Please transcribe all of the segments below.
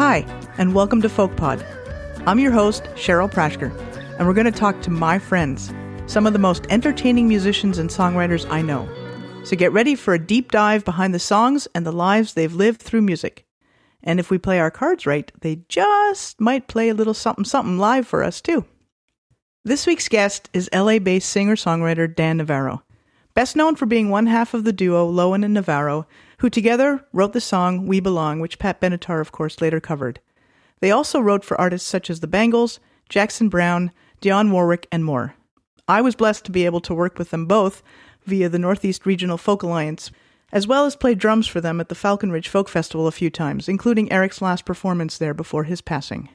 Hi, and welcome to FolkPod. I'm your host, Cheryl Prashker, and we're going to talk to my friends, some of the most entertaining musicians and songwriters I know. So get ready for a deep dive behind the songs and the lives they've lived through music. And if we play our cards right, they just might play a little something something live for us too. This week's guest is LA based singer songwriter Dan Navarro, best known for being one half of the duo Lowen and Navarro, who together wrote the song We Belong, which Pat Benatar, of course, later covered. They also wrote for artists such as the Bangles, Jackson Browne, Dionne Warwick, and more. I was blessed to be able to work with them both via the Northeast Regional Folk Alliance, as well as play drums for them at the Falcon Ridge Folk Festival a few times, including Eric's last performance there before his passing.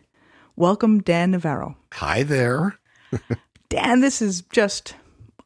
Welcome, Dan Navarro. Hi there. Dan, this is just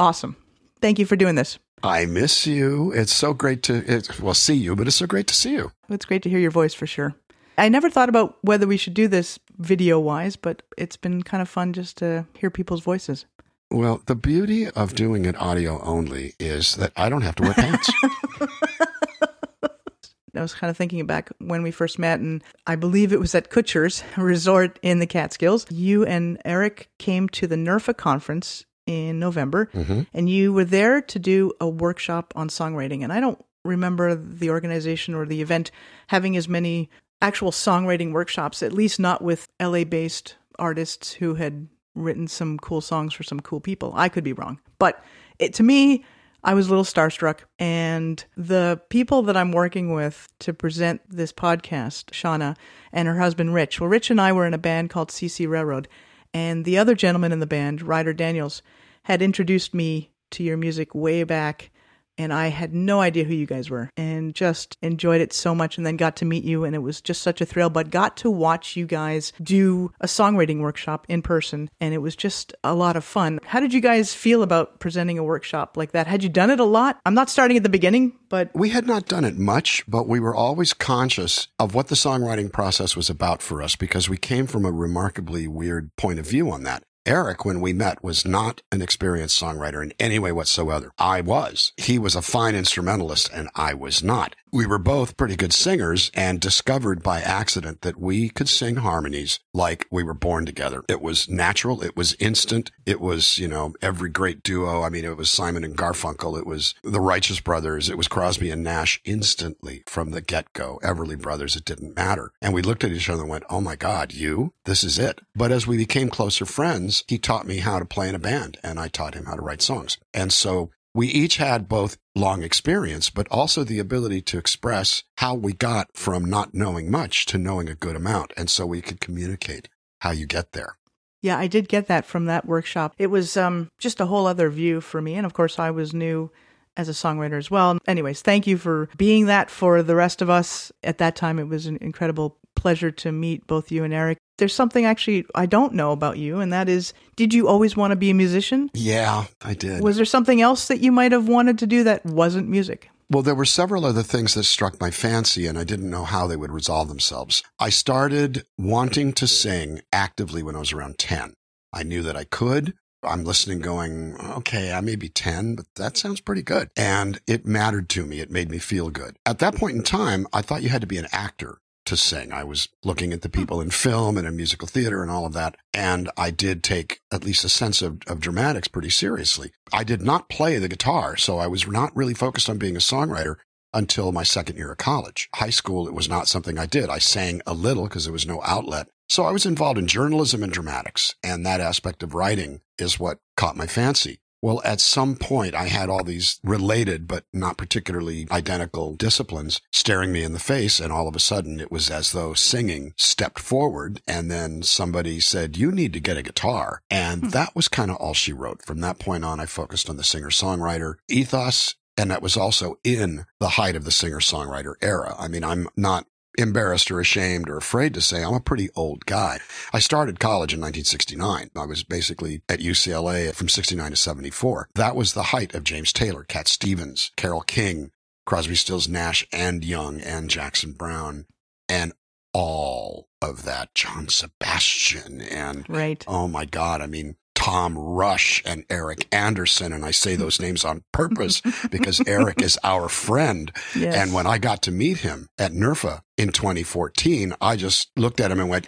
awesome. Thank you for doing this. I miss you. It's so great to it, well see you, but it's so great to see you. It's great to hear your voice for sure. I never thought about whether we should do this video wise, but it's been kind of fun just to hear people's voices. Well, the beauty of doing it audio only is that I don't have to wear pants. I was kind of thinking back when we first met, and I believe it was at Kutsher's Resort in the Catskills. You and Eric came to the NERFA conference in November, Mm-hmm. and you were there to do a workshop on songwriting. And I don't remember the organization or the event having as many actual songwriting workshops, at least not with LA based artists who had written some cool songs for some cool people. I could be wrong. But it, to me, I was a little starstruck. And the people that I'm working with to present this podcast, Shauna and her husband Rich, well, Rich and I were in a band called CC Railroad. And the other gentleman in the band, Ryder Daniels, had introduced me to your music way back. And I had no idea who you guys were and just enjoyed it so much and then got to meet you. And it was just such a thrill, but got to watch you guys do a songwriting workshop in person. And it was just a lot of fun. How did you guys feel about presenting a workshop like that? Had you done it a lot? I'm not starting at the beginning, but We had not done it much, but we were always conscious of what the songwriting process was about for us because we came from a remarkably weird point of view on that. Eric, when we met, was not an experienced songwriter in any way whatsoever. I was. He was a fine instrumentalist and I was not. We were both pretty good singers and discovered by accident that we could sing harmonies like we were born together. It was natural. It was instant. It was, you know, every great duo. I mean, it was Simon and Garfunkel. It was the Righteous Brothers. It was Crosby and Nash instantly from the get go. Everly Brothers. It didn't matter. And we looked at each other and went, Oh my God, you? This is it. But as we became closer friends, he taught me how to play in a band and I taught him how to write songs. And so we each had both long experience, but also the ability to express how we got from not knowing much to knowing a good amount. And so we could communicate how you get there. Yeah, I did get that from that workshop. It was um, just a whole other view for me. And of course, I was new as a songwriter as well. Anyways, thank you for being that for the rest of us. At that time, it was an incredible pleasure to meet both you and Eric. There's something actually I don't know about you, and that is did you always want to be a musician? Yeah, I did. Was there something else that you might have wanted to do that wasn't music? Well, there were several other things that struck my fancy, and I didn't know how they would resolve themselves. I started wanting to sing actively when I was around 10. I knew that I could. I'm listening going, okay, I may be 10, but that sounds pretty good. And it mattered to me. It made me feel good. At that point in time, I thought you had to be an actor to sing. I was looking at the people in film and in musical theater and all of that. And I did take at least a sense of, of dramatics pretty seriously. I did not play the guitar, so I was not really focused on being a songwriter until my second year of college. High school, it was not something I did. I sang a little because there was no outlet. So I was involved in journalism and dramatics, and that aspect of writing is what caught my fancy. Well, at some point, I had all these related but not particularly identical disciplines staring me in the face. And all of a sudden, it was as though singing stepped forward. And then somebody said, You need to get a guitar. And hmm. that was kind of all she wrote. From that point on, I focused on the singer songwriter ethos. And that was also in the height of the singer songwriter era. I mean, I'm not embarrassed or ashamed or afraid to say I'm a pretty old guy. I started college in 1969. I was basically at UCLA from 69 to 74. That was the height of James Taylor, Cat Stevens, Carole King, Crosby, Stills, Nash, and Young, and Jackson Browne, and all of that John Sebastian and Right. oh my God, I mean, Tom Rush and Eric Andersen. And I say those names on purpose because Eric is our friend. Yes. And when I got to meet him at NERFA in 2014, I just looked at him and went,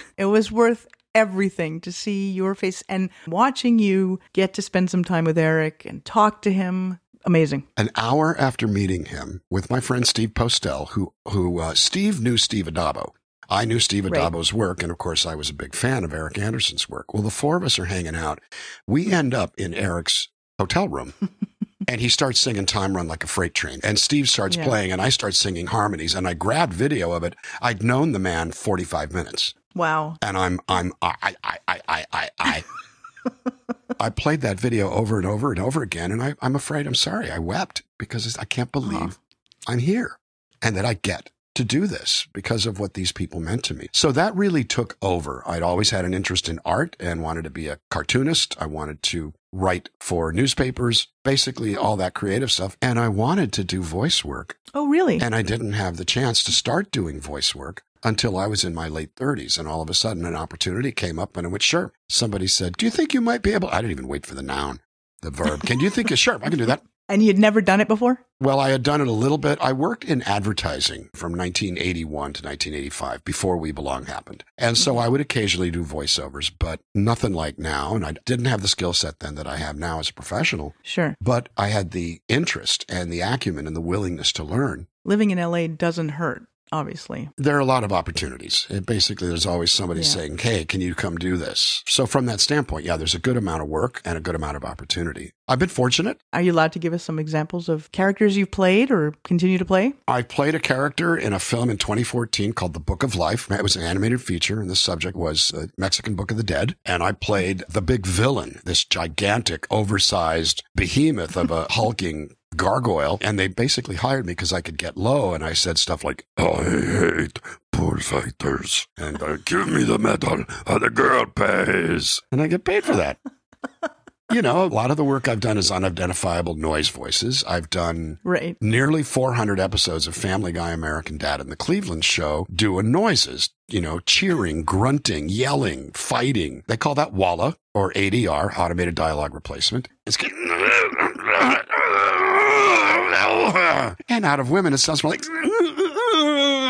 it was worth everything to see your face and watching you get to spend some time with Eric and talk to him. Amazing. An hour after meeting him with my friend Steve Postell, who, who, uh, Steve knew Steve Addabbo. I knew Steve Right. Addabbo's work, and of course, I was a big fan of Eric Andersen's work. Well, the four of us are hanging out. We end up in Eric's hotel room. And he starts singing Time Run Like a Freight Train. And Steve starts Yeah. playing, and I start singing harmonies. And I grabbed video of it. I'd known the man 45 minutes. Wow. And I'm, I'm, I, I, I, I, I, I, I. Played that video over and over and over again. And I, I'm afraid, I'm sorry, I wept because I can't uh-huh. believe I'm here and that I get to do this because of what these people meant to me. So that really took over. I'd always had an interest in art and wanted to be a cartoonist. I wanted to write for newspapers, basically all that creative stuff. And I wanted to do voice work. Oh, really? And I didn't have the chance to start doing voice work until I was in my late 30s. And all of a sudden, an opportunity came up and I went, sure. Somebody said, Do you think you might be able? I didn't even wait for the noun, the verb. Can you think? Of, sure, I can do that. And you'd never done it before? Well, I had done it a little bit. I worked in advertising from 1981 to 1985 before We Belong happened. And so I would occasionally do voiceovers, but nothing like now. And I didn't have the skill set then that I have now as a professional, Sure. but I had the interest and the acumen and the willingness to learn. Living in LA doesn't hurt, obviously. There are a lot of opportunities. It basically, there's always somebody Yeah. saying, Hey, can you come do this? So from that standpoint, yeah, there's a good amount of work and a good amount of opportunity. I've been fortunate. Are you allowed to give us some examples of characters you've played or continue to play? I played a character in a film in 2014 called The Book of Life. It was an animated feature, and the subject was the Mexican Book of the Dead. And I played the big villain, this gigantic, oversized behemoth of a hulking gargoyle. And they basically hired me because I could get low. And I said stuff like, I hate poor fighters. And uh, give me the medal, or the girl pays. And I get paid for that. You know, a lot of the work I've done is unidentifiable noise voices. I've done Right. nearly 400 episodes of Family Guy, American Dad, and The Cleveland Show doing noises, you know, cheering, grunting, yelling, fighting. They call that walla or ADR, automated dialogue replacement. It's getting. and out of women, it sounds more like,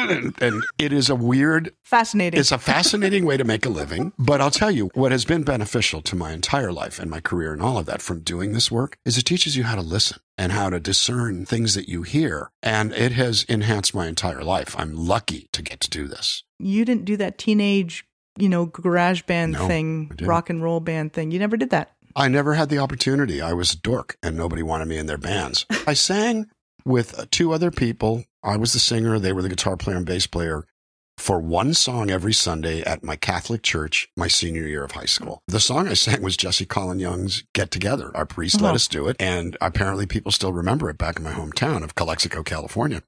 and, and it is a weird Fascinating. it's a fascinating way to make a living. But I'll tell you what has been beneficial to my entire life and my career and all of that from doing this work is it teaches you how to listen and how to discern things that you hear. And it has enhanced my entire life. I'm lucky to get to do this. you didn't do that teenage, you know, garage band No, thing, rock and roll band thing. You never did that. I never had the opportunity. I was a dork and nobody wanted me in their bands. I sang with two other people. I was the singer. They were the guitar player and bass player for one song every Sunday at my Catholic church my senior year of high school. The song I sang was Jesse Colin Young's Get Together. Our priest Uh-huh. let us do it. And apparently people still remember it back in my hometown of Calexico, California.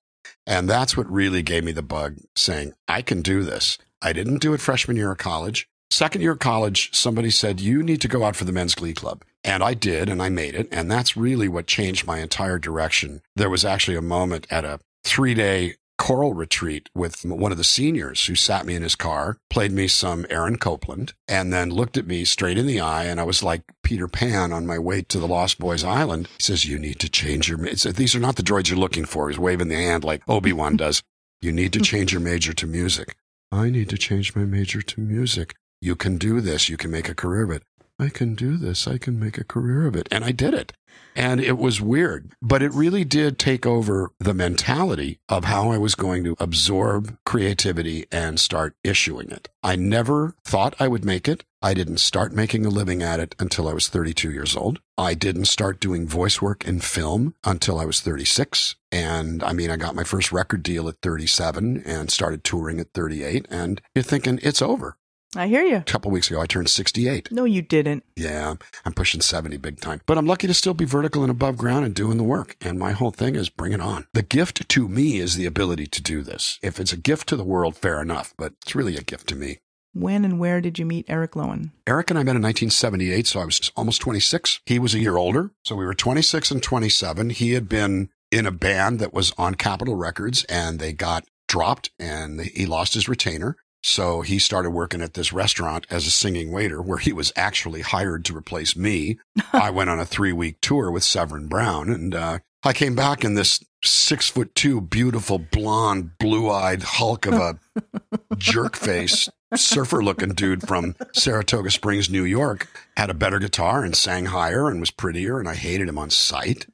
And that's what really gave me the bug saying, I can do this. I didn't do it freshman year of college. Second year of college, somebody said, You need to go out for the men's glee club. And I did, and I made it. And that's really what changed my entire direction. There was actually a moment at a three day choral retreat with one of the seniors who sat me in his car, played me some Aaron Copland, and then looked at me straight in the eye. And I was like Peter Pan on my way to the Lost Boys Island. He says, You need to change your. ma-" He uh, said, These are not the droids you're looking for. He's waving the hand like Obi Wan does. You need to change your major to music. I need to change my major to music. You can do this. You can make a career of it. I can do this. I can make a career of it. And I did it. And it was weird, but it really did take over the mentality of how I was going to absorb creativity and start issuing it. I never thought I would make it. I didn't start making a living at it until I was 32 years old. I didn't start doing voice work in film until I was 36. And I mean, I got my first record deal at 37 and started touring at 38. And you're thinking it's over. I hear you. A couple weeks ago, I turned 68. No, you didn't. Yeah, I'm pushing 70 big time. But I'm lucky to still be vertical and above ground and doing the work. And my whole thing is bring it on. The gift to me is the ability to do this. If it's a gift to the world, fair enough, but it's really a gift to me. When and where did you meet Eric Lowen? Eric and I met in 1978, so I was almost 26. He was a year older, so we were 26 and 27. He had been in a band that was on Capitol Records and they got dropped and he lost his retainer. So he started working at this restaurant as a singing waiter where he was actually hired to replace me. I went on a three week tour with Severin Browne and, uh, I came back in this six foot two, beautiful, blonde, blue eyed hulk of a jerk face surfer looking dude from Saratoga Springs, New York, had a better guitar and sang higher and was prettier. And I hated him on sight.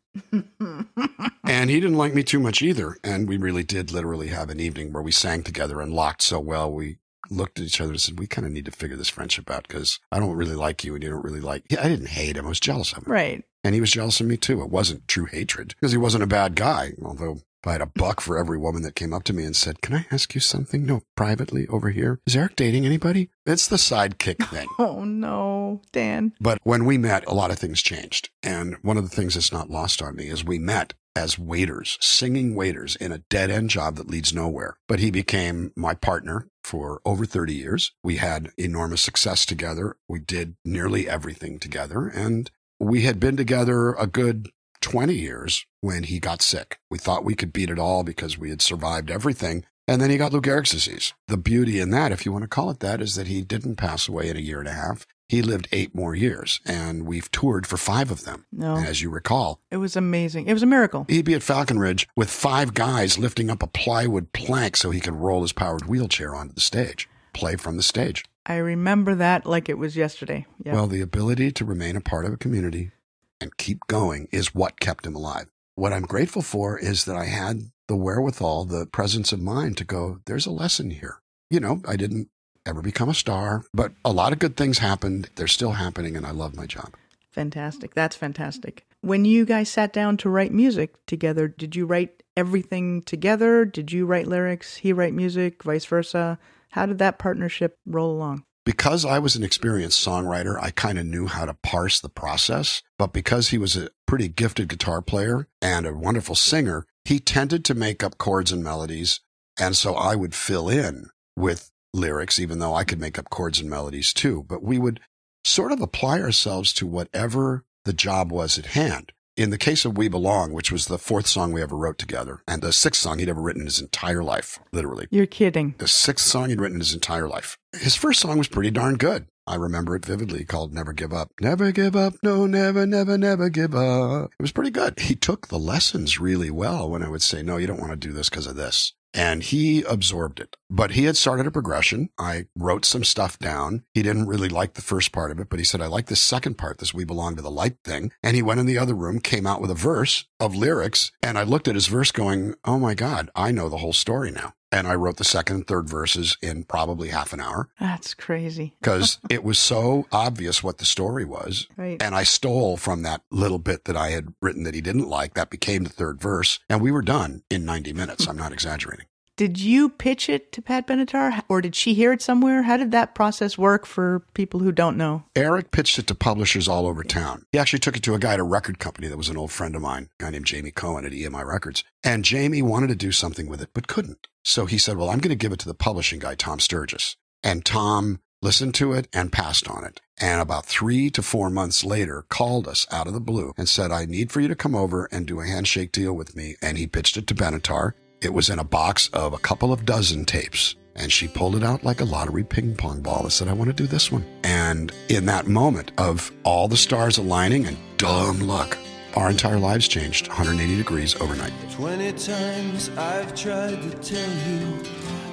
And he didn't like me too much either. And we really did literally have an evening where we sang together and locked so well. We looked at each other and said, we kind of need to figure this friendship out because I don't really like you and you don't really like, yeah, I didn't hate him. I was jealous of him. Right. And he was jealous of me too. It wasn't true hatred because he wasn't a bad guy. Although if I had a buck for every woman that came up to me and said, can I ask you something? No, privately over here. Is Eric dating anybody? It's the sidekick thing. Oh no, Dan. But when we met, a lot of things changed. And one of the things that's not lost on me is we met as waiters, singing waiters in a dead end job that leads nowhere. But he became my partner for over 30 years. We had enormous success together. We did nearly everything together. And we had been together a good 20 years when he got sick. We thought we could beat it all because we had survived everything. And then he got Lou Gehrig's disease. The beauty in that, if you want to call it that, is that he didn't pass away in a year and a half. He lived eight more years, and we've toured for five of them. No. As you recall, It was amazing. It was a miracle. he'd be at Falcon Ridge with five guys lifting up a plywood plank so he could roll his powered wheelchair onto the stage, play from the stage. I remember that like it was yesterday. Yeah. Well, the ability to remain a part of a community and keep going is what kept him alive. What I'm grateful for is that I had the wherewithal, the presence of mind to go, there's a lesson here. You know, I didn't ever become a star, but a lot of good things happened. They're still happening, and I love my job. fantastic. That's fantastic. When you guys sat down to write music together, did you write everything together? Did you write lyrics? He write music, vice versa? How did that partnership roll along? Because I was an experienced songwriter, I kind of knew how to parse the process. But because he was a pretty gifted guitar player and a wonderful singer, he tended to make up chords and melodies. And so I would fill in with lyrics, even though I could make up chords and melodies too. But we would sort of apply ourselves to whatever the job was at hand. In the case of We Belong, which was the fourth song we ever wrote together, and the sixth song he'd ever written in his entire life, literally You're kidding. the sixth song he'd written in his entire life. His first song was pretty darn good. I remember it vividly called Never Give Up. Never give up. No, never, never, never give up. It was pretty good. He took the lessons really well when I would say, no, you don't want to do this because of this. And he absorbed it. But he had started a progression. I wrote some stuff down. He didn't really like the first part of it, but he said, I like this second part, this We Belong to the Light thing. And he went in the other room, came out with a verse of lyrics. And I looked at his verse going, oh my God, I know the whole story now. And I wrote the second and third verses in probably half an hour That's crazy. because it was so obvious what the story was. Right. And I stole from that little bit that I had written that he didn't like. That became the third verse. And we were done in 90 minutes. I'm not exaggerating. Did you pitch it to Pat Benatar or did she hear it somewhere? How did that process work for people who don't know? Eric pitched it to publishers all over town. He actually took it to a guy at a record company that was an old friend of mine, a guy named Jamie Cohen at EMI Records. And Jamie wanted to do something with it, but couldn't. So he said, Well, I'm going to give it to the publishing guy, Tom Sturges. And Tom listened to it and passed on it. And about three to four months later, called us out of the blue and said, I need for you to come over and do a handshake deal with me. And he pitched it to Benatar. It was in a box of a couple of dozen tapes. And she pulled it out like a lottery ping pong ball and said, I want to do this one. And in that moment of all the stars aligning and dumb luck, our entire lives changed 180 degrees overnight. Twenty times I've tried to tell you,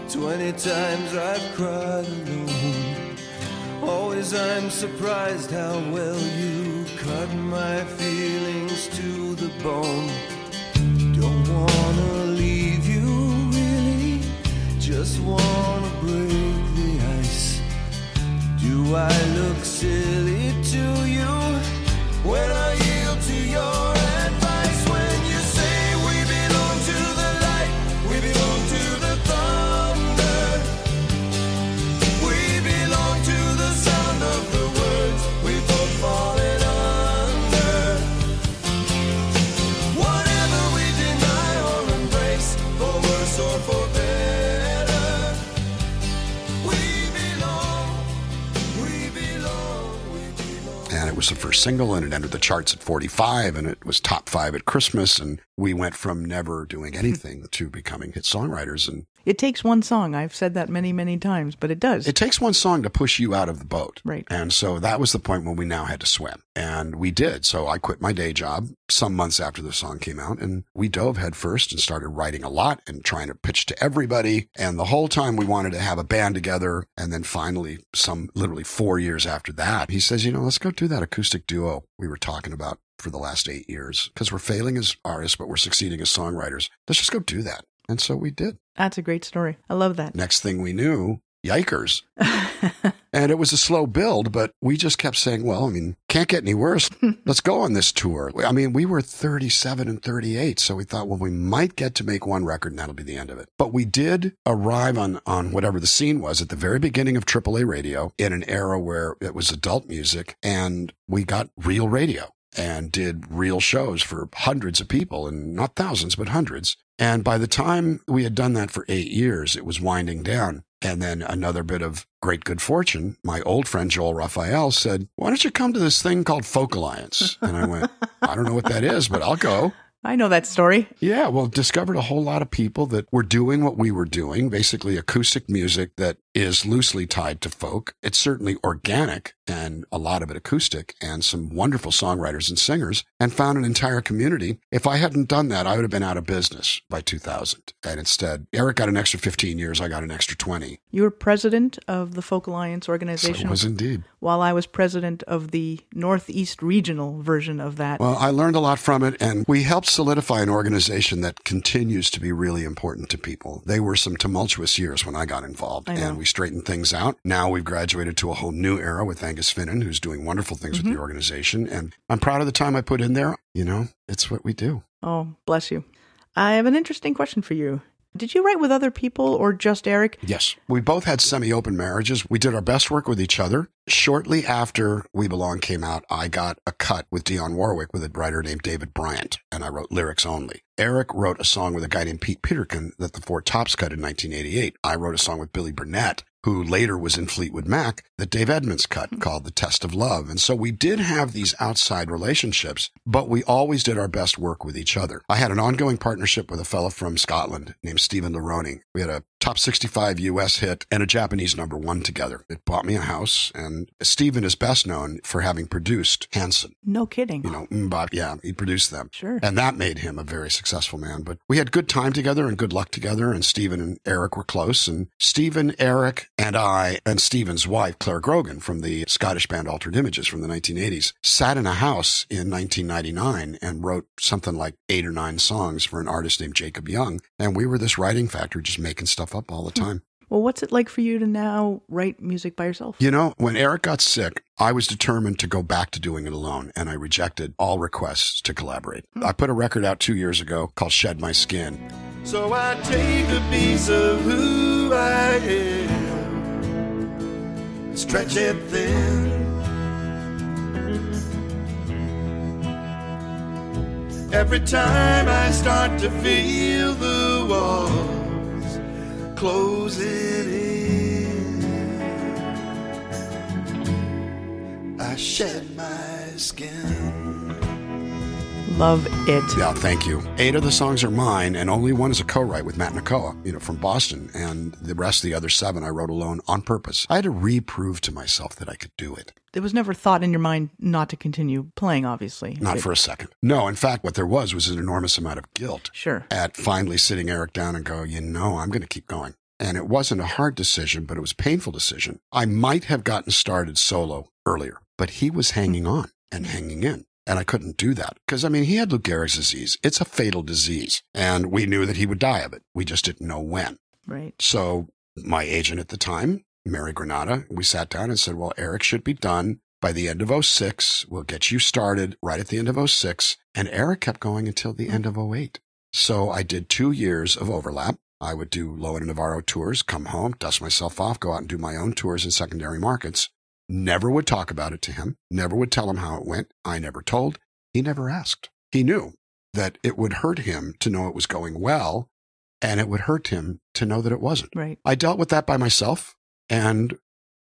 twenty times I've cried alone. Always I'm surprised how well you cut my feelings to the bone. Don't wanna just wanna break the ice. Do I look silly to you when I single and it entered the charts at 45 and it was top five at Christmas. And we went from never doing anything to becoming hit songwriters. And It takes one song. I've said that many, many times, but it does. it takes one song to push you out of the boat. Right. And so that was the point when we now had to swim. And we did. So I quit my day job some months after the song came out and we dove headfirst and started writing a lot and trying to pitch to everybody. And the whole time we wanted to have a band together. And then finally, some literally four years after that, he says, you know, let's go do that acoustic duo we were talking about for the last eight years because we're failing as artists, but we're succeeding as songwriters. Let's just go do that. And so we did. That's a great story. I love that. Next thing we knew, yikers. And it was a slow build, but we just kept saying, well, I mean, can't get any worse. Let's go on this tour. I mean, we were 37 and 38. So we thought, well, we might get to make one record and that'll be the end of it. But we did arrive on, on whatever the scene was at the very beginning of AAA radio in an era where it was adult music and we got real radio and did real shows for hundreds of people and not thousands, but hundreds. And by the time we had done that for eight years, it was winding down. And then another bit of great good fortune. My old friend Joel Rafael said, Why don't you come to this thing called Folk Alliance? And I went, I don't know what that is, but I'll go. I know that story. Yeah, well, discovered a whole lot of people that were doing what we were doing, basically acoustic music that is loosely tied to folk. It's certainly organic and a lot of it acoustic and some wonderful songwriters and singers and found an entire community. If I hadn't done that, I would have been out of business by 2000. And instead, Eric got an extra 15 years. I got an extra 20. You were president of the Folk Alliance organization was indeed. while I was president of the Northeast regional version of that. Well, I learned a lot from it, and we helped solidify an organization that continues to be really important to people. They were some tumultuous years when I got involved, I and we straightened things out. Now we've graduated to a whole new era with Aengus Finnan, who's doing wonderful things with the mm-hmm. organization, and I'm proud of the time I put in there. You know, it's what we do. oh, bless you. I have an interesting question for you. Did you write with other people or just Eric? Yes. We both had semi open marriages. We did our best work with each other. Shortly after We Belong came out, I got a cut with Dionne Warwick with a writer named David Bryant, and I wrote lyrics only. Eric wrote a song with a guy named Pete Peterkin that the Four Tops cut in 1988. I wrote a song with Billy Burnette, who later was in Fleetwood Mac, that Dave Edmunds cut hmm. called The Test of Love. And so we did have these outside relationships, but we always did our best work with each other. I had an ongoing partnership with a fellow from Scotland named Stephen Lironi. We had a top 65 US hit and a Japanese number one together. It bought me a house, and Stephen is best known for having produced Hanson. No kidding. You know, mm, Mbop, yeah, he produced them. Sure. And that made him a very successful man. But we had good time together and good luck together. And Stephen and Eric were close. And Stephen, Eric, and I, and Stephen's wife, Clare Grogan from the Scottish band Altered Images from the 1980s, sat in a house in 1999 and wrote something like eight or nine songs for an artist named Jacob Young. And we were this writing factory just making stuff up all the hmm. time. Well, what's it like for you to now write music by yourself? You know, when Eric got sick, I was determined to go back to doing it alone, and I rejected all requests to collaborate. Hmm. I put a record out two years ago called Shed My Skin. So I take a piece of who I am, stretch it thin. Every time I start to feel the walls closing in, I shed my skin. Love it. Yeah, thank you. Eight of the songs are mine, and only one is a co-write with Matt Nakoa, you know, from Boston. And the rest of the other seven I wrote alone on purpose. I had to reprove to myself that I could do it. There was never thought in your mind not to continue playing, obviously. Not for a second. No, in fact, what there was was an enormous amount of guilt Sure. at finally sitting Eric down and go, you know, I'm going to keep going. And it wasn't a hard decision, but it was a painful decision. I might have gotten started solo earlier, but he was hanging on and hanging in. And I couldn't do that because, I mean, he had Lou Gehrig's disease. It's a fatal disease. And we knew that he would die of it. We just didn't know when. Right. So my agent at the time, Mary Granada, we sat down and said, well, Eric should be done by the end of 06. We'll get you started right at the end of 06. And Eric kept going until the end of 08. So I did two years of overlap. I would do Lowen and Navarro tours, come home, dust myself off, go out and do my own tours in secondary markets. Never would talk about it to him, never would tell him how it went. I never told. He never asked. He knew that it would hurt him to know it was going well, and it would hurt him to know that it wasn't. Right. I dealt with that by myself and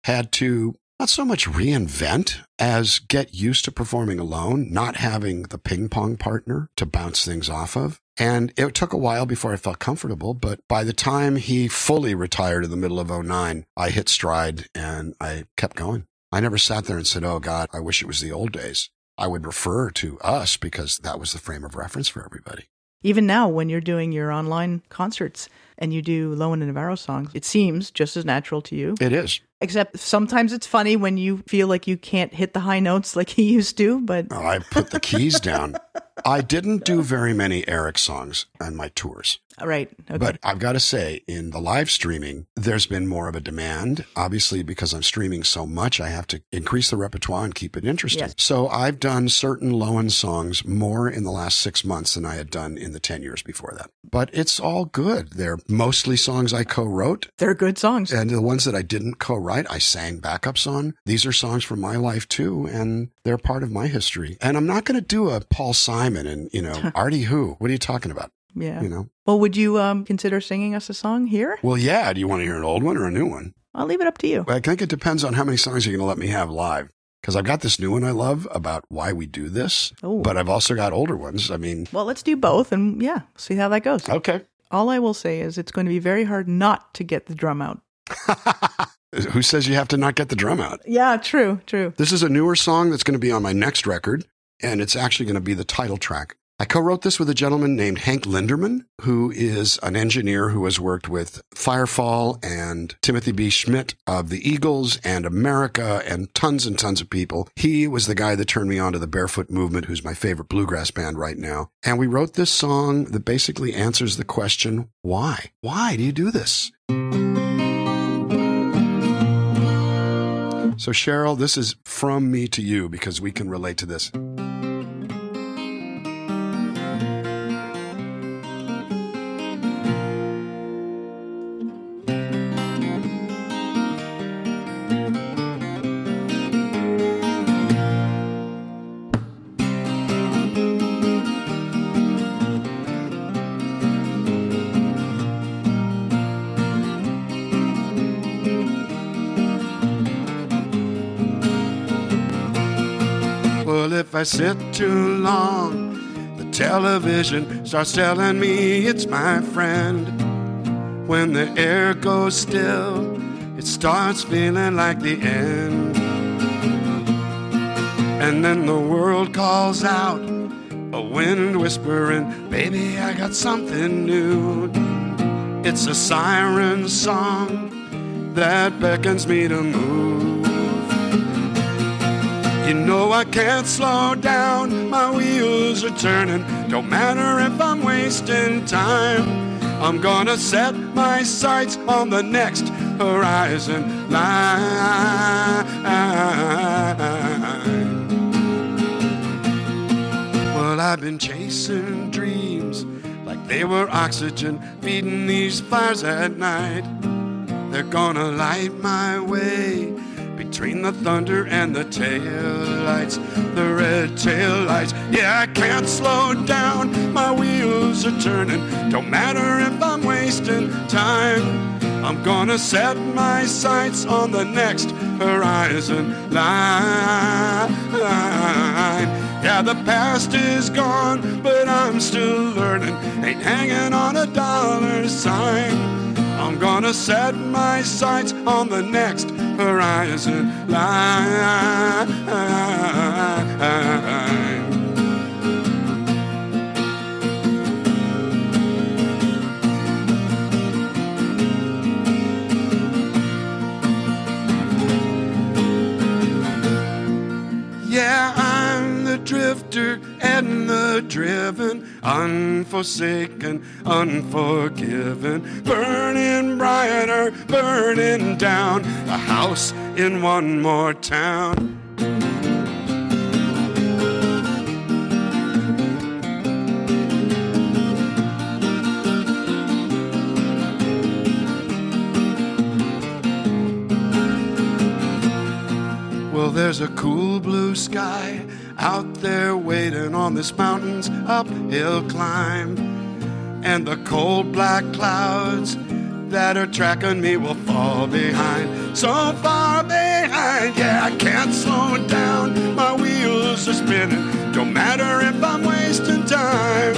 had to not so much reinvent as get used to performing alone, not having the ping pong partner to bounce things off of. And it took a while before I felt comfortable, but by the time he fully retired in the middle of 09, I hit stride and I kept going. I never sat there and said, Oh God, I wish it was the old days. I would refer to us because that was the frame of reference for everybody. Even now, when you're doing your online concerts and you do Lowen and Navarro songs, it seems just as natural to you. It is. Except sometimes it's funny when you feel like you can't hit the high notes like he used to, but Oh, I put the keys down. I didn't do very many Eric songs on my tours. right. Okay. But I've got to say, in the live streaming, there's been more of a demand. Obviously, because I'm streaming so much, I have to increase the repertoire and keep it interesting. Yes. So I've done certain Lowen songs more in the last six months than I had done in the 10 years before that. But it's all good. They're mostly songs I co wrote. They're good songs. And the ones that I didn't co-write, I sang backups on. These are songs from my life too, and they're part of my history. And I'm not going to do a Paul Simon and, you know, Artie Who. What are you talking about? Yeah. You know? Well, would you um, consider singing us a song here? Well, yeah. Do you want to hear an old one or a new one? I'll leave it up to you. I think it depends on how many songs you're going to let me have live. Because I've got this new one I love about why we do this, Oh. but I've also got older ones. I mean, Well, let's do both and yeah, see how that goes. okay. All I will say is it's going to be very hard not to get the drum out. Who says you have to not get the drum out? Yeah, true, true. This is a newer song that's going to be on my next record, and it's actually going to be the title track. I co wrote this with a gentleman named Hank Linderman, who is an engineer who has worked with Firefall and Timothy B. Schmit of the Eagles and America and tons and tons of people. He was the guy that turned me on to the Barefoot Movement, who's my favorite bluegrass band right now. And we wrote this song that basically answers the question why? Why do you do this? So, Cheryl, this is from me to you because we can relate to this. Well, if I sit too long, the television starts telling me it's my friend. When the air goes still, it starts feeling like the end. And then the world calls out, a wind whispering, Baby, I got something new. It's a siren song that beckons me to move. You know I can't slow down, my wheels are turning. Don't matter if I'm wasting time. I'm gonna set my sights on the next horizon line. Well, I've been chasing dreams like they were oxygen, feeding these fires at night. They're gonna light my way between the thunder and the tail lights, the red tail lights. Yeah, I can't slow down, my wheels are turning. Don't matter if I'm wasting time. I'm gonna set my sights on the next horizon line. Yeah, the past is gone, but I'm still learning. Ain't hanging on a dollar sign. I'm gonna set my sights on the next horizon line. Unforsaken, unforgiven, burning brighter, burning down, a house in one more town. Well, there's a cool blue sky out waiting on this mountain's uphill climb. And the cold black clouds that are tracking me will fall behind, so far behind. Yeah, I can't slow down. My wheels are spinning. Don't matter if I'm wasting time.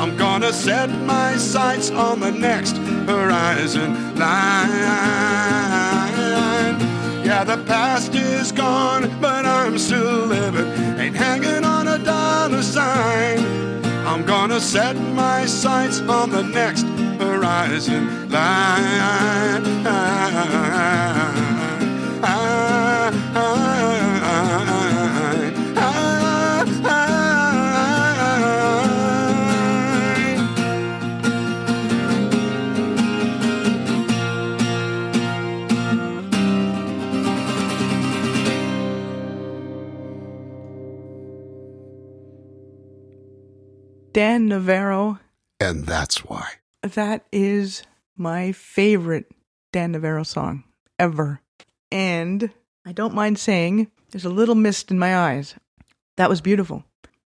I'm gonna set my sights on the next horizon line. Yeah, the past is gone, but I'm still living. Ain't hanging dollar sign. I'm gonna set my sights on the next horizon line. Ah, ah, ah, Dan Navarro, And that's why. that is my favorite Dan Navarro song ever. And I don't mind saying there's a little mist in my eyes. That was beautiful.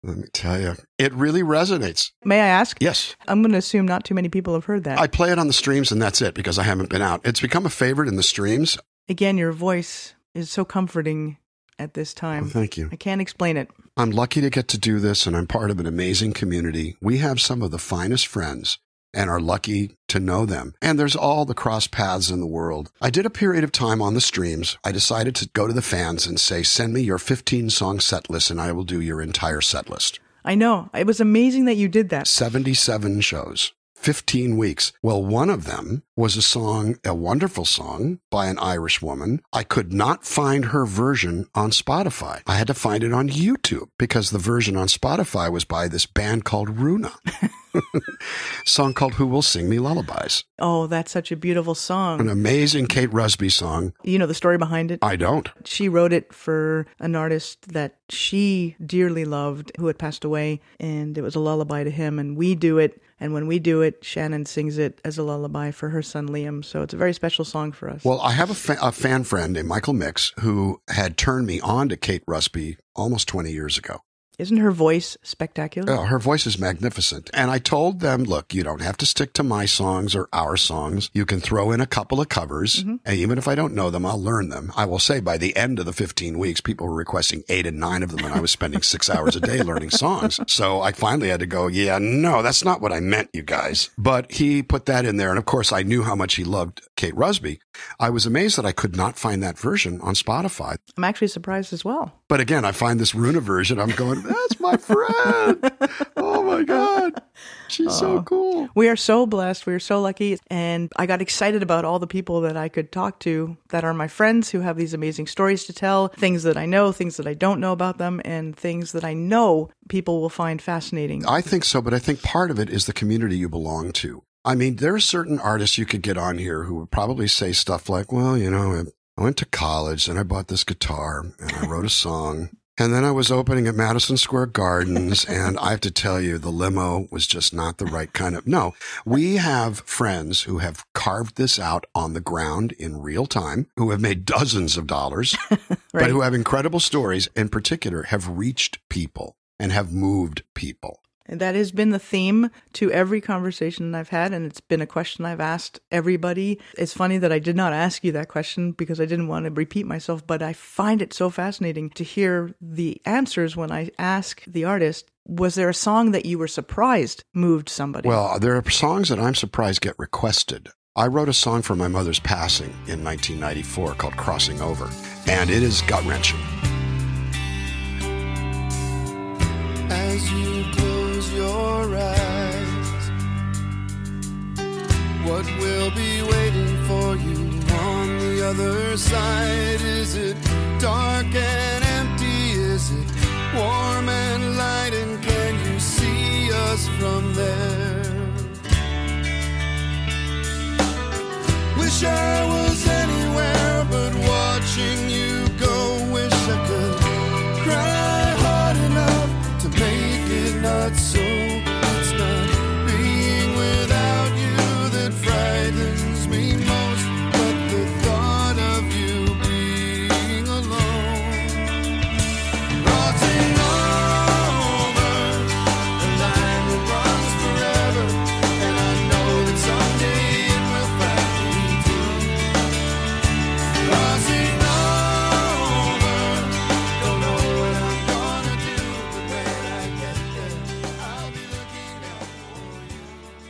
Let me tell you, it really resonates. May I ask? Yes. I'm going to assume not too many people have heard that. I play it on the streams and that's it because I haven't been out. It's become a favorite in the streams. Again, your voice is so comforting at this time. thank you. I can't explain it. I'm lucky to get to do this and I'm part of an amazing community. We have some of the finest friends and are lucky to know them. And there's all the cross paths in the world. I did a period of time on the streams. I decided to go to the fans and say, send me your 15 song set list and I will do your entire set list. I know. It was amazing that you did that. 77 shows. 15 weeks. Well, one of them was a song, a wonderful song by an Irish woman. I could not find her version on Spotify. I had to find it on YouTube because the version on Spotify was by this band called Runa. song called Who Will Sing Me Lullabies. Oh, that's such a beautiful song. An amazing Kate Rusby song. You know the story behind it? I don't. She wrote it for an artist that she dearly loved who had passed away, and it was a lullaby to him. And we do it, and when we do it, Shannon sings it as a lullaby for her son Liam. So it's a very special song for us. Well, I have a, fa- a fan friend named Michael Mix who had turned me on to Kate Rusby almost 20 years ago. Isn't her voice spectacular? Oh, her voice is magnificent. And I told them, look, you don't have to stick to my songs or our songs. You can throw in a couple of covers. Mm-hmm. And even if I don't know them, I'll learn them. I will say by the end of the 15 weeks, people were requesting eight and nine of them and I was spending six hours a day learning songs. So I finally had to go, yeah, no, that's not what I meant, you guys. But he put that in there. And of course, I knew how much he loved Kate Rusby. I was amazed that I could not find that version on Spotify. I'm actually surprised as well. But again, I find this Runa version. I'm going, that's my friend. oh my God. She's so oh. cool. We are so blessed. We are so lucky. And I got excited about all the people that I could talk to that are my friends who have these amazing stories to tell, things that I know, things that I don't know about them, and things that I know people will find fascinating. I think so, but I think part of it is the community you belong to. I mean, there are certain artists you could get on here who would probably say stuff like, well, you know, I went to college and I bought this guitar and I wrote a song. And then I was opening at Madison Square Gardens and I have to tell you, the limo was just not the right kind of, no, we have friends who have carved this out on the ground in real time, who have made dozens of dollars, but who have incredible stories in particular have reached people and have moved people. And that has been the theme to every conversation I've had, and it's been a question I've asked everybody. It's funny that I did not ask you that question because I didn't want to repeat myself, but I find it so fascinating to hear the answers when I ask the artist, was there a song that you were surprised moved somebody? Well, there are songs that I'm surprised get requested. I wrote a song for my mother's passing in 1994 called Crossing Over, and it is gut wrenching. What will be waiting for you on the other side? Is it dark and empty? Is it warm and light? And can you see us from there? Wish I was anywhere but watching you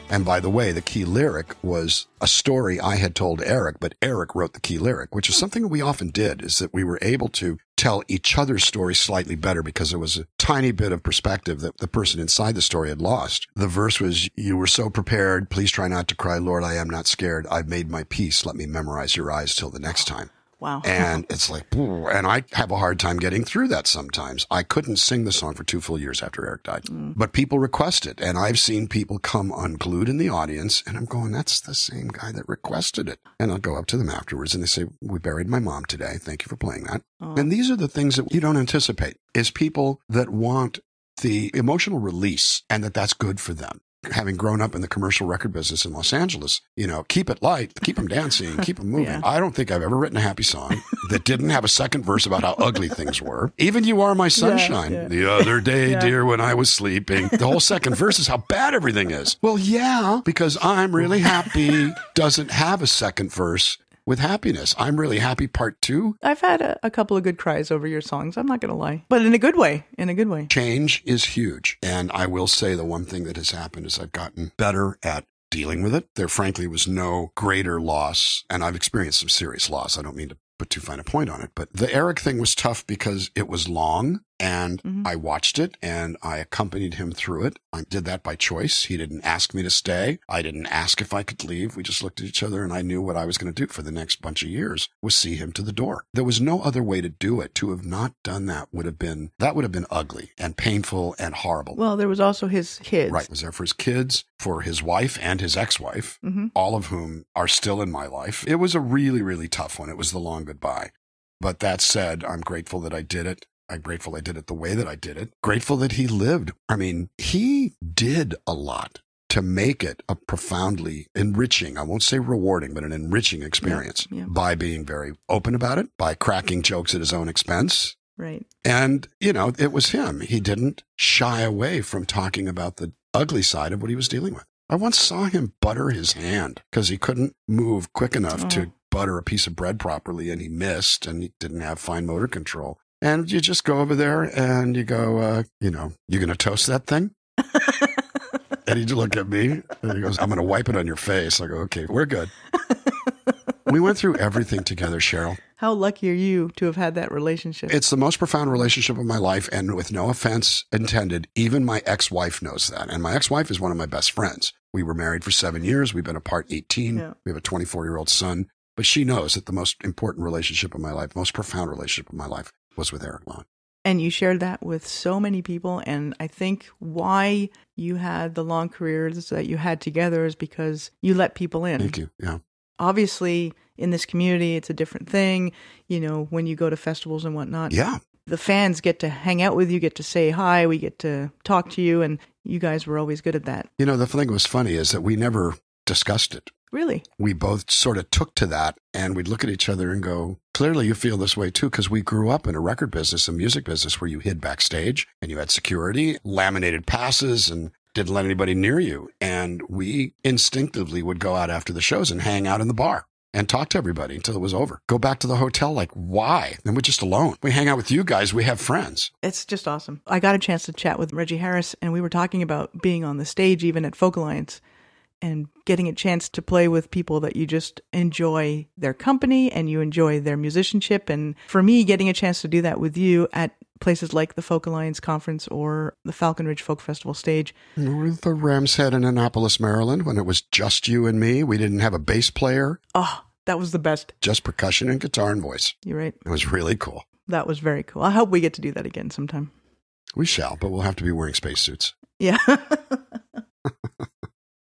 And by the way, the key lyric was a story I had told Eric, but Eric wrote the key lyric, which is something that we often did, is that we were able to tell each other's story slightly better because there was a tiny bit of perspective that the person inside the story had lost. The verse was, you were so prepared. Please try not to cry. Lord, I am not scared. I've made my peace. Let me memorize your eyes till the next time. Wow. And it's like, and I have a hard time getting through that sometimes. I couldn't sing the song for two full years after Eric died, mm. but people request it. And I've seen people come unglued in the audience and I'm going, that's the same guy that requested it. And I'll go up to them afterwards and they say, we buried my mom today. Thank you for playing that. Oh. And these are the things that you don't anticipate is people that want the emotional release and that that's good for them. Having grown up in the commercial record business in Los Angeles, you know, keep it light, keep them dancing, keep them moving. Yeah. I don't think I've ever written a happy song that didn't have a second verse about how ugly things were. Even You Are My Sunshine. yeah. The other day, Yeah. dear, when I was sleeping, the whole second verse is how bad everything is. Well, yeah, because I'm really happy doesn't have a second verse with happiness. I'm really happy part two I've had a, a couple of good cries over your songs. I'm not going to lie, but in a good way. In a good way. change is huge. And I will say the one thing that has happened is I've gotten better at dealing with it. There frankly was no greater loss, and I've experienced some serious loss. I don't mean to put too fine a point on it, but the Eric thing was tough because it was long and Mhm. I watched it and I accompanied him through it. I did that by choice. He didn't ask me to stay. I didn't ask if I could leave. We just looked at each other and I knew what I was going to do for the next bunch of years was see him to the door. There was no other way to do it. To have not done that would have been, that would have been ugly and painful and horrible. Well, there was also his kids. Right. Was there for his kids, for his wife and his ex-wife, Mhm. all of whom are still in my life. It was a really, really tough one. It was the long goodbye. But that said, I'm grateful that I did it. I'm grateful I did it the way that I did it. Grateful that he lived. I mean, he did a lot to make it a profoundly enriching, I won't say rewarding, but an enriching experience yeah. by being very open about it, by cracking jokes at his own expense, Right. and, you know, it was him. He didn't shy away from talking about the ugly side of what he was dealing with. I once saw him butter his hand because he couldn't move quick enough Oh. to butter a piece of bread properly and he missed and he didn't have fine motor control. And you just go over there and you go, uh, you know, you going to toast that thing? and he'd look at me and he goes, I'm going to wipe it on your face. I go, okay, we're good. we went through everything together, Cheryl. How lucky are you to have had that relationship? It's the most profound relationship of my life. And with no offense intended, even my ex wife knows that. And my ex wife is one of my best friends. We were married for seven years. We've been apart 18. Yeah. We have a 24 year old son. But she knows that the most important relationship of my life, most profound relationship of my life was with Eric Lowen. and you shared that with so many people. And I think why you had the long careers that you had together is because you let people in. Thank you. Yeah. Obviously, in this community, it's a different thing. You know, when you go to festivals and whatnot, Yeah. the fans get to hang out with you, get to say hi, we get to talk to you, and you guys were always good at that. You know, the thing was funny is that we never discussed it. Really? we both sort of took to that and we'd look at each other and go, clearly you feel this way too, because we grew up in a record business, a music business where you hid backstage and you had security, laminated passes, and didn't let anybody near you. And we instinctively would go out after the shows and hang out in the bar and talk to everybody until it was over. Go back to the hotel, like, why? And we're just alone. We hang out with you guys, we have friends. It's just awesome. I got a chance to chat with Reggie Harris, and we were talking about being on the stage, even at Folk Alliance, and getting a chance to play with people that you just enjoy their company and you enjoy their musicianship. And for me, getting a chance to do that with you at places like the Folk Alliance Conference or the Falcon Ridge Folk Festival stage, Or the Ram's Head in Annapolis, Maryland, when it was just you and me. We didn't have a bass player, oh, that was the best. just percussion and guitar and voice. You're right. It was really cool. That was very cool. I hope we get to do that again sometime. We shall, but we'll have to be wearing spacesuits. Yeah.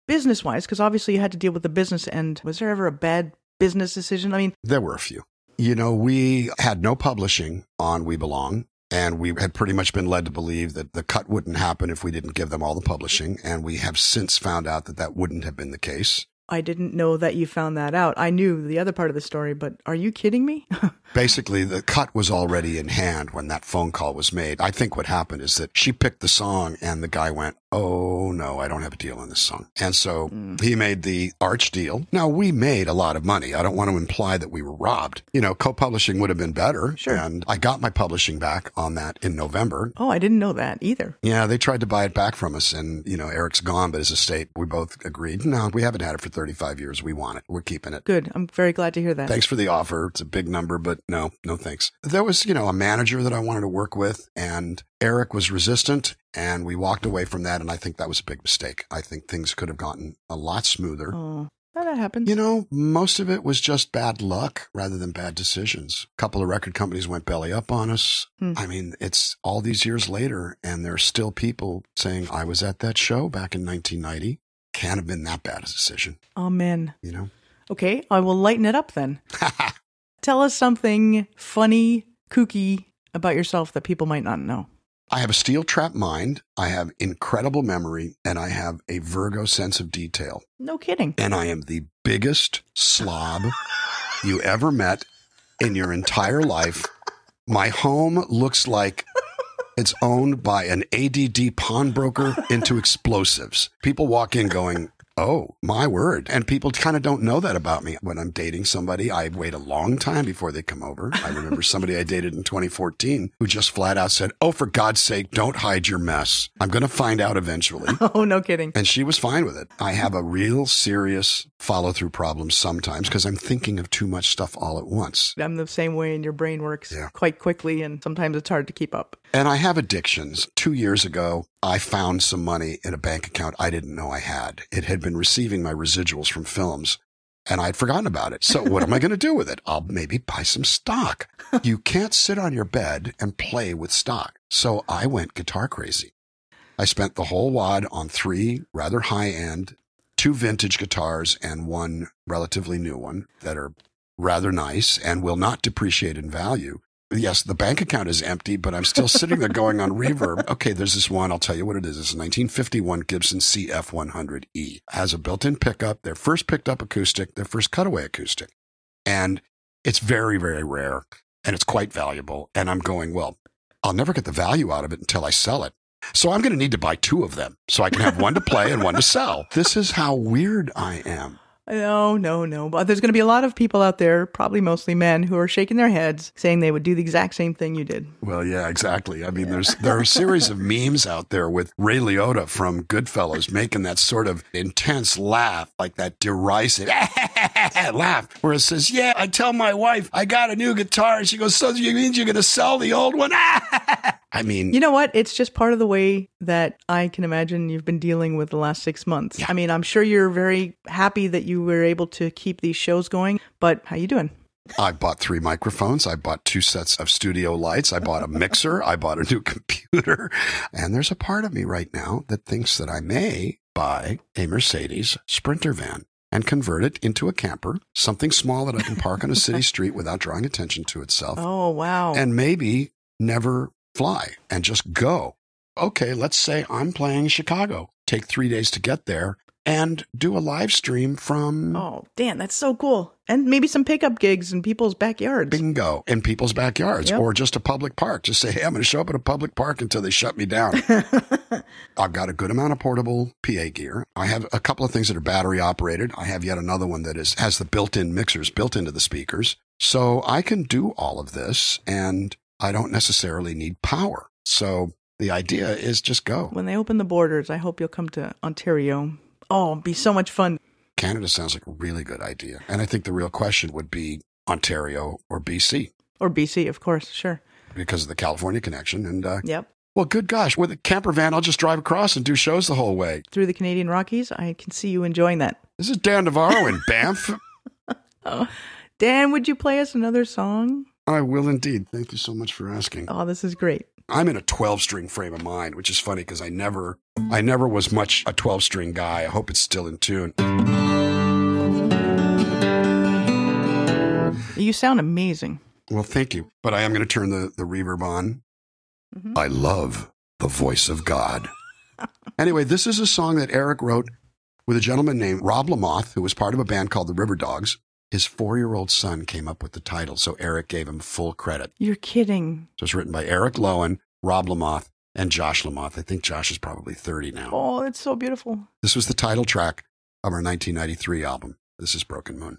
business wise, because obviously you had to deal with the business end. Was there ever a bad business decision? I mean, There were a few. You know, we had no publishing on We Belong, and we had pretty much been led to believe that the cut wouldn't happen if we didn't give them all the publishing. And we have since found out that that wouldn't have been the case. I didn't know that you found that out. I knew the other part of the story, but are you kidding me? Basically, the cut was already in hand when that phone call was made. I think what happened is that she picked the song and the guy went, oh no, I don't have a deal on this song. And so mm. he made the Arch deal. Now we made a lot of money. I don't want to imply that we were robbed. You know, co-publishing would have been better. Sure. And I got my publishing back on that in November. Oh, I didn't know that either. Yeah, they tried to buy it back from us and, you know, Eric's gone, but his estate, we both agreed, no, we haven't had it for 35 years. We want it. We're keeping it. Good. I'm very glad to hear that. Thanks for the offer. It's a big number, but no, no thanks. There was, you know, a manager that I wanted to work with and Eric was resistant and we walked away from that. And I think that was a big mistake. I think things could have gotten a lot smoother. Oh, that happens. You know, most of it was just bad luck rather than bad decisions. A couple of record companies went belly up on us. Hmm. I mean, it's all these years later, and there's still people saying, I was at that show back in 1990. Can't have been that bad a decision, Amen. you know? Okay, I will lighten it up then. Tell us something funny, kooky about yourself that people might not know. I have a steel trap mind. I have incredible memory, and I have a Virgo sense of detail. No kidding. And I am the biggest slob you ever met in your entire life. My home looks like it's owned by an ADD pawnbroker into explosives. People walk in going, Oh, my word. And people kind of don't know that about me. When I'm dating somebody, I wait a long time before they come over. I remember somebody I dated in 2014 who just flat out said, Oh, for God's sake, don't hide your mess. I'm going to find out eventually. Oh, no kidding. And she was fine with it. I have a real serious follow through problem sometimes because I'm thinking of too much stuff all at once. I'm the same way, and your brain works Yeah. quite quickly, and sometimes it's hard to keep up. And I have addictions. Two years ago, I found some money in a bank account I didn't know I had. It had been receiving my residuals from films and I'd forgotten about it. So what am I going to do with it? I'll maybe buy some stock. You can't sit on your bed and play with stock. So I went guitar crazy. I spent the whole wad on three rather high end, two vintage guitars and one relatively new one that are rather nice and will not depreciate in value. Yes, the bank account is empty, but I'm still sitting there going on reverb. Okay, there's this one. I'll tell you what it is. It's a 1951 Gibson CF100E. Has a built-in pickup, their first picked up acoustic, their first cutaway acoustic. And it's very, very rare and it's quite valuable. And I'm going, well, I'll never get the value out of it until I sell it. So I'm going to need to buy two of them so I can have one to play and one to sell. This is how weird I am. No, no, no. But there's going to be a lot of people out there, probably mostly men, who are shaking their heads saying they would do the exact same thing you did. Well, yeah, exactly. I mean, there's there are a series of memes out there with Ray Liotta from Goodfellas making that sort of intense laugh, like that derisive laugh, where it says, "Yeah, I tell my wife I got a new guitar," and she goes, "So you mean you're going to sell the old one?" I mean, You know what? It's just part of the way that I can imagine you've been dealing with the last six months. I mean, I'm sure you're very happy that you were able to keep these shows going, but how you doing? I bought three microphones. I bought two sets of studio lights. I bought a mixer. I bought a new computer. And there's a part of me right now that thinks that I may buy a Mercedes Sprinter van and convert it into a camper, something small that I can park on a city street without drawing attention to itself, Oh, wow. and maybe never fly and just go. Okay, let's say I'm playing Chicago. Take three days to get there and do a live stream from oh, Dan, that's so cool. And maybe some pickup gigs in people's backyards. bingo in people's backyards Yep. or just a public park. Just say, hey, I'm going to show up at a public park until they shut me down. I've got a good amount of portable PA gear. I have a couple of things that are battery operated. I have yet another one that is has the built-in mixers built into the speakers. So I can do all of this and I don't necessarily need power. So the idea is just go. When they open the borders, I hope you'll come to Ontario. Oh, it'd be so much fun. Canada sounds like a really good idea. And I think the real question would be Ontario or BC Or BC, of course. Sure. because of the California connection. And uh, Yep. Well, good gosh, with a camper van, I'll just drive across and do shows the whole way. Through the Canadian Rockies, I can see you enjoying that. This is Dan Navarro in Banff. oh. Dan, would you play us another song? I will indeed. Thank you so much for asking. Oh, this is great. I'm in a 12 string frame of mind, which is funny because I never, I never was much a 12 string guy. I hope it's still in tune. You sound amazing. Well, thank you. But I am going to turn the, the reverb on. Mhm. I love the voice of God. anyway, this is a song that Eric wrote with a gentleman named Rob Lamothe, who was part of a band called the Riverdogs. His four year old son came up with the title, so Eric gave him full credit. You're kidding. So it's written by Eric Lowen, Rob Lamothe, and Josh Lamothe. I think Josh is probably 30 now. Oh, it's so beautiful. This was the title track of our 1993 album. This is Broken Moon.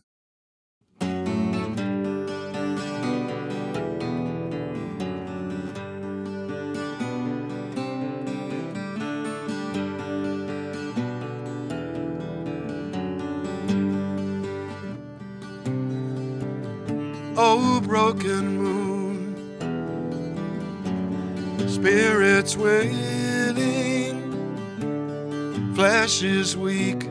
Oh, broken moon, spirits wailing, flesh is weak.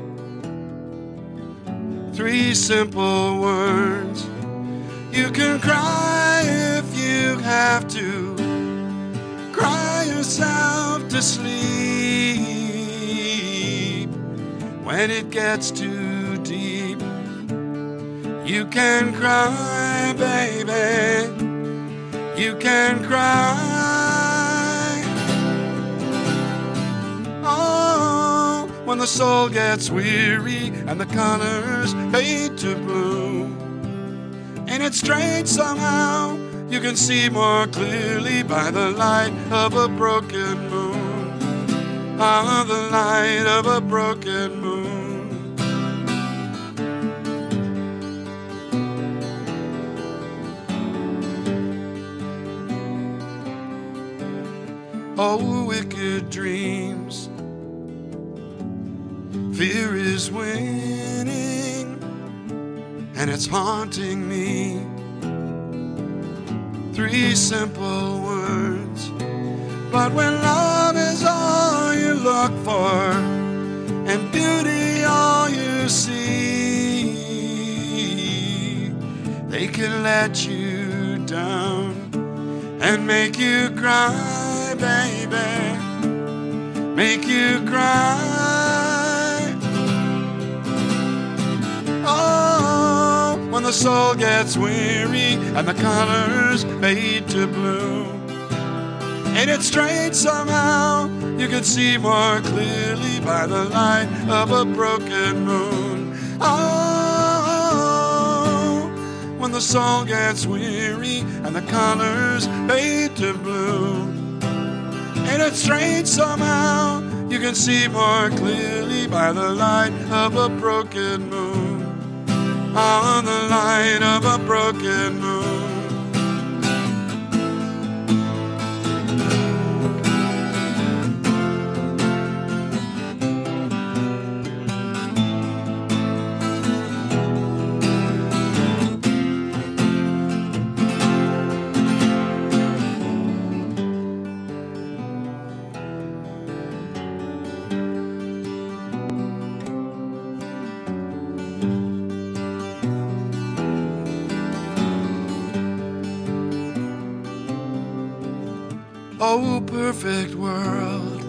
Three simple words. You can cry if you have to, cry yourself to sleep when it gets too. You can cry, baby. You can cry. Oh, when the soul gets weary and the colors fade to blue. Ain't it strange somehow? You can see more clearly by the light of a broken moon. Ah, the light of a broken moon. Oh, wicked dreams. Fear is winning, and it's haunting me. Three simple words. But when love is all you look for, and beauty all you see, they can let you down and make you cry, baby. Make you cry. Oh, when the soul gets weary and the colors fade to blue. Ain't it strange somehow? You can see more clearly by the light of a broken moon. Oh, when the soul gets weary and the colors fade to blue. Ain't it strange somehow? You can see more clearly by the light of a broken moon. On the light of a broken moon. Perfect world,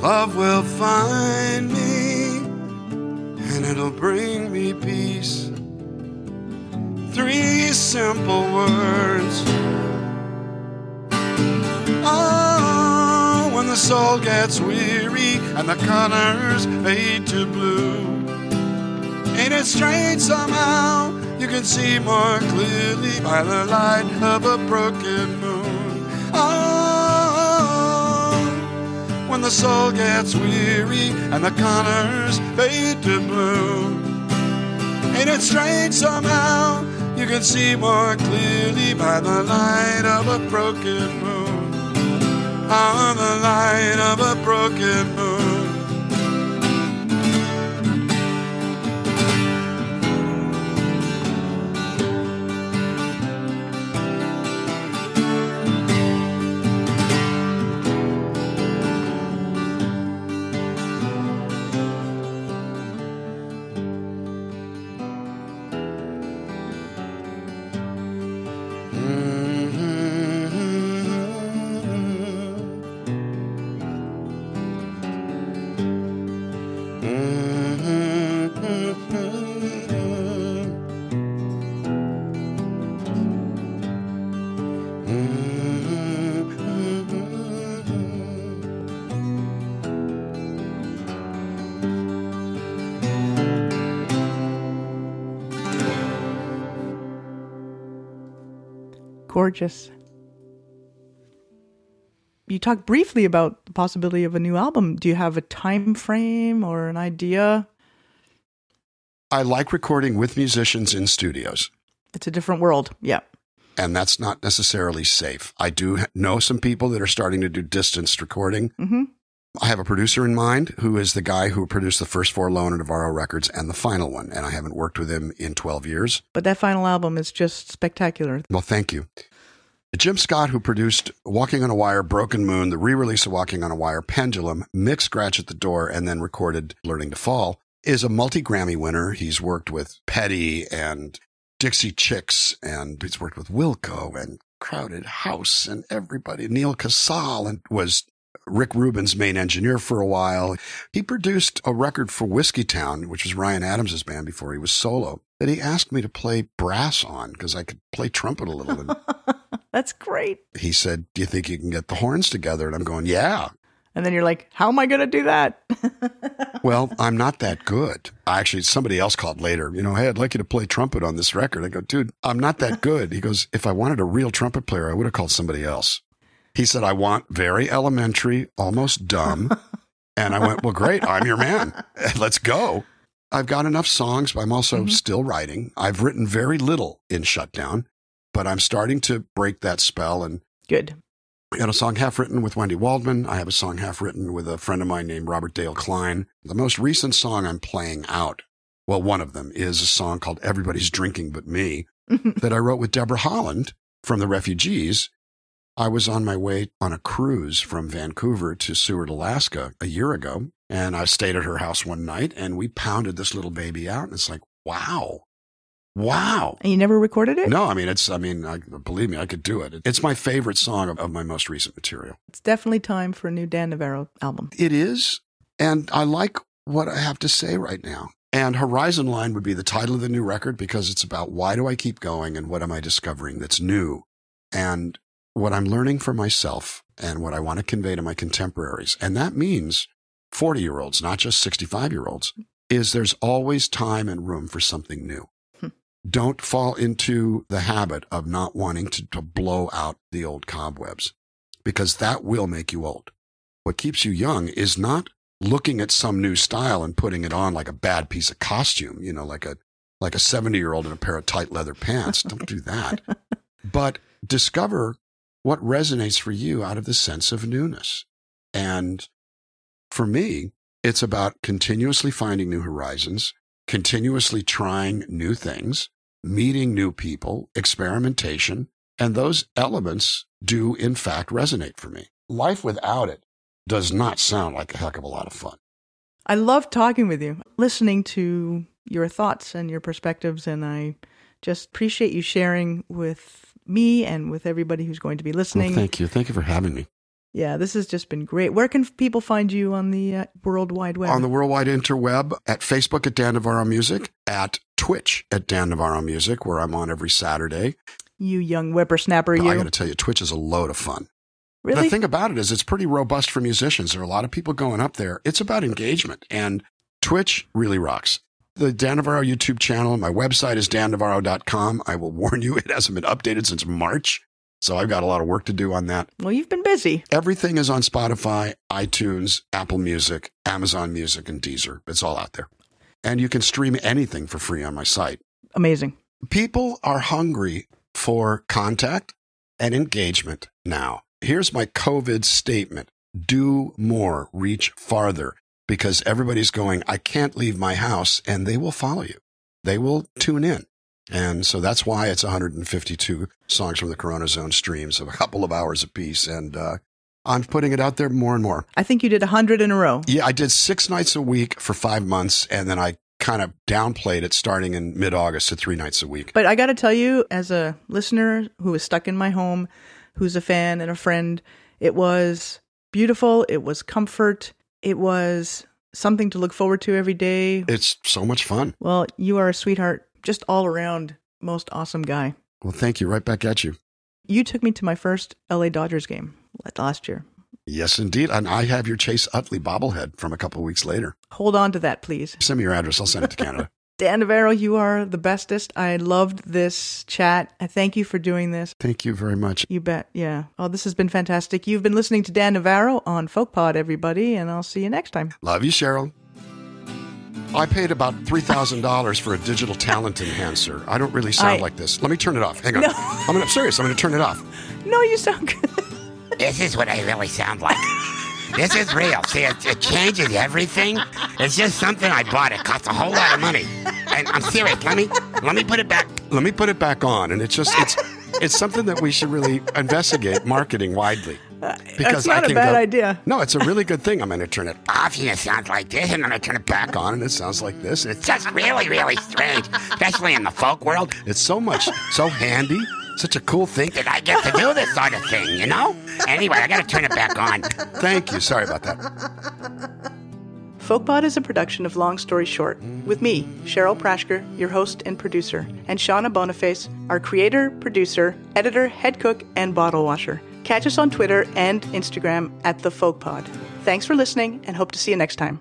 love will find me and it'll bring me peace. Three simple words. Oh, when the soul gets weary and the colors fade to blue. Ain't it strange somehow? You can see more clearly by the light of a broken moon. The soul gets weary and the colors fade to blue. Ain't it strange somehow? You can see more clearly by the light of a broken moon. On the light of a broken moon. Gorgeous. You talked briefly about the possibility of a new album. Do you have a time frame or an idea? I like recording with musicians in studios. It's a different world. Yeah. And that's not necessarily safe. I do know some people that are starting to do distanced recording. hmm I have a producer in mind who is the guy who produced the first four Lowen Navarro records and the final one. And I haven't worked with him in 12 years. But that final album is just spectacular. Well, thank you. Jim Scott, who produced Walking on a Wire, Broken Moon, the re release of Walking on a Wire, Pendulum, Mick Scratch at the Door, and then recorded Learning to Fall, is a multi Grammy winner. He's worked with Petty and Dixie Chicks, and he's worked with Wilco and Crowded House and everybody. Neal Casal and was Rick Rubin's main engineer for a while. He produced a record for Whiskeytown, which was Ryan Adams' band before he was solo, that he asked me to play brass on because I could play trumpet a little. And That's great. he said, Do you think you can get the horns together? And I'm going, Yeah. And then you're like, how am I going to do that? Well, I'm not that good. Actually, somebody else called later, you know, hey, I'd like you to play trumpet on this record. I go, dude, I'm not that good. He goes, if I wanted a real trumpet player, I would have called somebody else. He said, I want very elementary, almost dumb. And I went, well, great. I'm your man. Let's go. I've got enough songs, but I'm also Mhm. still writing. I've written very little in Shutdown, but I'm starting to break that spell and Good. I got a song half written with Wendy Waldman. I have a song half written with a friend of mine named Robert Dale Klein. The most recent song I'm playing out, well, one of them is a song called Everybody's Drinking But Me that I wrote with Deborah Holland from the Refugees. I was on my way on a cruise from Vancouver to Seward, Alaska a year ago, and I stayed at her house one night and we pounded this little baby out. And it's like, wow, wow. and you never recorded it? No, I mean, it's, I mean, I, believe me, I could do it. It's my favorite song of, of my most recent material. It's definitely time for a new Dan Navarro album. It is. And I like what I have to say right now. And Horizon Line would be the title of the new record because it's about why do I keep going and what am I discovering that's new? And what I'm learning for myself and what I want to convey to my contemporaries. And that means 40 year olds, not just 65 year olds, is there's always time and room for something new. Hmm. Don't fall into the habit of not wanting to, to blow out the old cobwebs because that will make you old. What keeps you young is not looking at some new style and putting it on like a bad piece of costume, you know, like a like a 70 year old in a pair of tight leather pants. Don't do that. But discover what resonates for you out of the sense of newness. And for me, it's about continuously finding new horizons, continuously trying new things, meeting new people, experimentation, and those elements do in fact resonate for me. Life without it does not sound like a heck of a lot of fun. I love talking with you, listening to your thoughts and your perspectives, and I just appreciate you sharing with me and with everybody who's going to be listening. Well, thank you. Thank you for having me. yeah, this has just been great. Where can people find you on the uh, World Wide Web? On the worldwide interweb, at Facebook at Dan Navarro Music, at Twitch at Dan Navarro Music, where I'm on every Saturday. you young whippersnapper, you. I got to tell you, Twitch is a load of fun. really? The thing about it is, it's pretty robust for musicians. There are a lot of people going up there. It's about engagement, and Twitch really rocks. The Dan Navarro YouTube channel, my website is dannavarro.com. I will warn you, it hasn't been updated since March. So I've got a lot of work to do on that. well, you've been busy. Everything is on Spotify, iTunes, Apple Music, Amazon Music, and Deezer. It's all out there. And you can stream anything for free on my site. Amazing. People are hungry for contact and engagement now. Here's my COVID statement do more, reach farther, because everybody's going, I can't leave my house, and they will follow you. They will tune in. And so that's why it's 152 songs from the Corona Zone streams of a couple of hours apiece. And uh, I'm putting it out there more and more. I think you did hundred in a row. Yeah, I did six nights a week for five months, and then I kind of downplayed it starting in mid August to three nights a week. But I got to tell you, as a listener who is stuck in my home, who's a fan and a friend, it was beautiful. It was comfort. It was something to look forward to every day. It's so much fun. Well, you are a sweetheart, just all around, most awesome guy. Well, thank you. Right back at you. You took me to my first LA Dodgers game last year. Yes, indeed. And I have your Chase Utley bobblehead from a couple of weeks later. Hold on to that, please. Send me your address. I'll send it to Canada. Dan Navarro, you are the bestest. I loved this chat. I thank you for doing this. Thank you very much. You bet. Yeah. Oh, this has been fantastic. You've been listening to Dan Navarro on FolkPod, everybody, and I'll see you next time. Love you, Cheryl. I paid about $3,000 for a digital talent enhancer. I don't really sound I- like this. Let me turn it off. Hang on. No. I'm, gonna, I'm serious. I'm going to turn it off. No, you sound good. This is what I really sound like. This is real. See, it, it changes everything. It's just something I bought. It costs a whole lot of money. And I'm serious. Let me let me put it back. Let me put it back on. And it's just, it's, it's something that we should really investigate marketing widely. Because I think that's not a bad idea. No, it's a really good thing. I'm going to turn it Off and it sounds like this, and then I turn it back back on and it sounds like this. And It's just really, really strange, especially in the folk world. it's so much, so handy, such a cool thing. That I get to do this sort of thing, you know? Anyway, I gotta turn it back on. Thank you. Sorry about that. FolkPod is a production of Long Story Short, with me, Cheryl Prashker, your host and producer, and Shauna Boniface, our creator, producer, editor, head cook, and bottle washer. Catch us on Twitter and Instagram at the FolkPod. Thanks for listening, and hope to see you next time.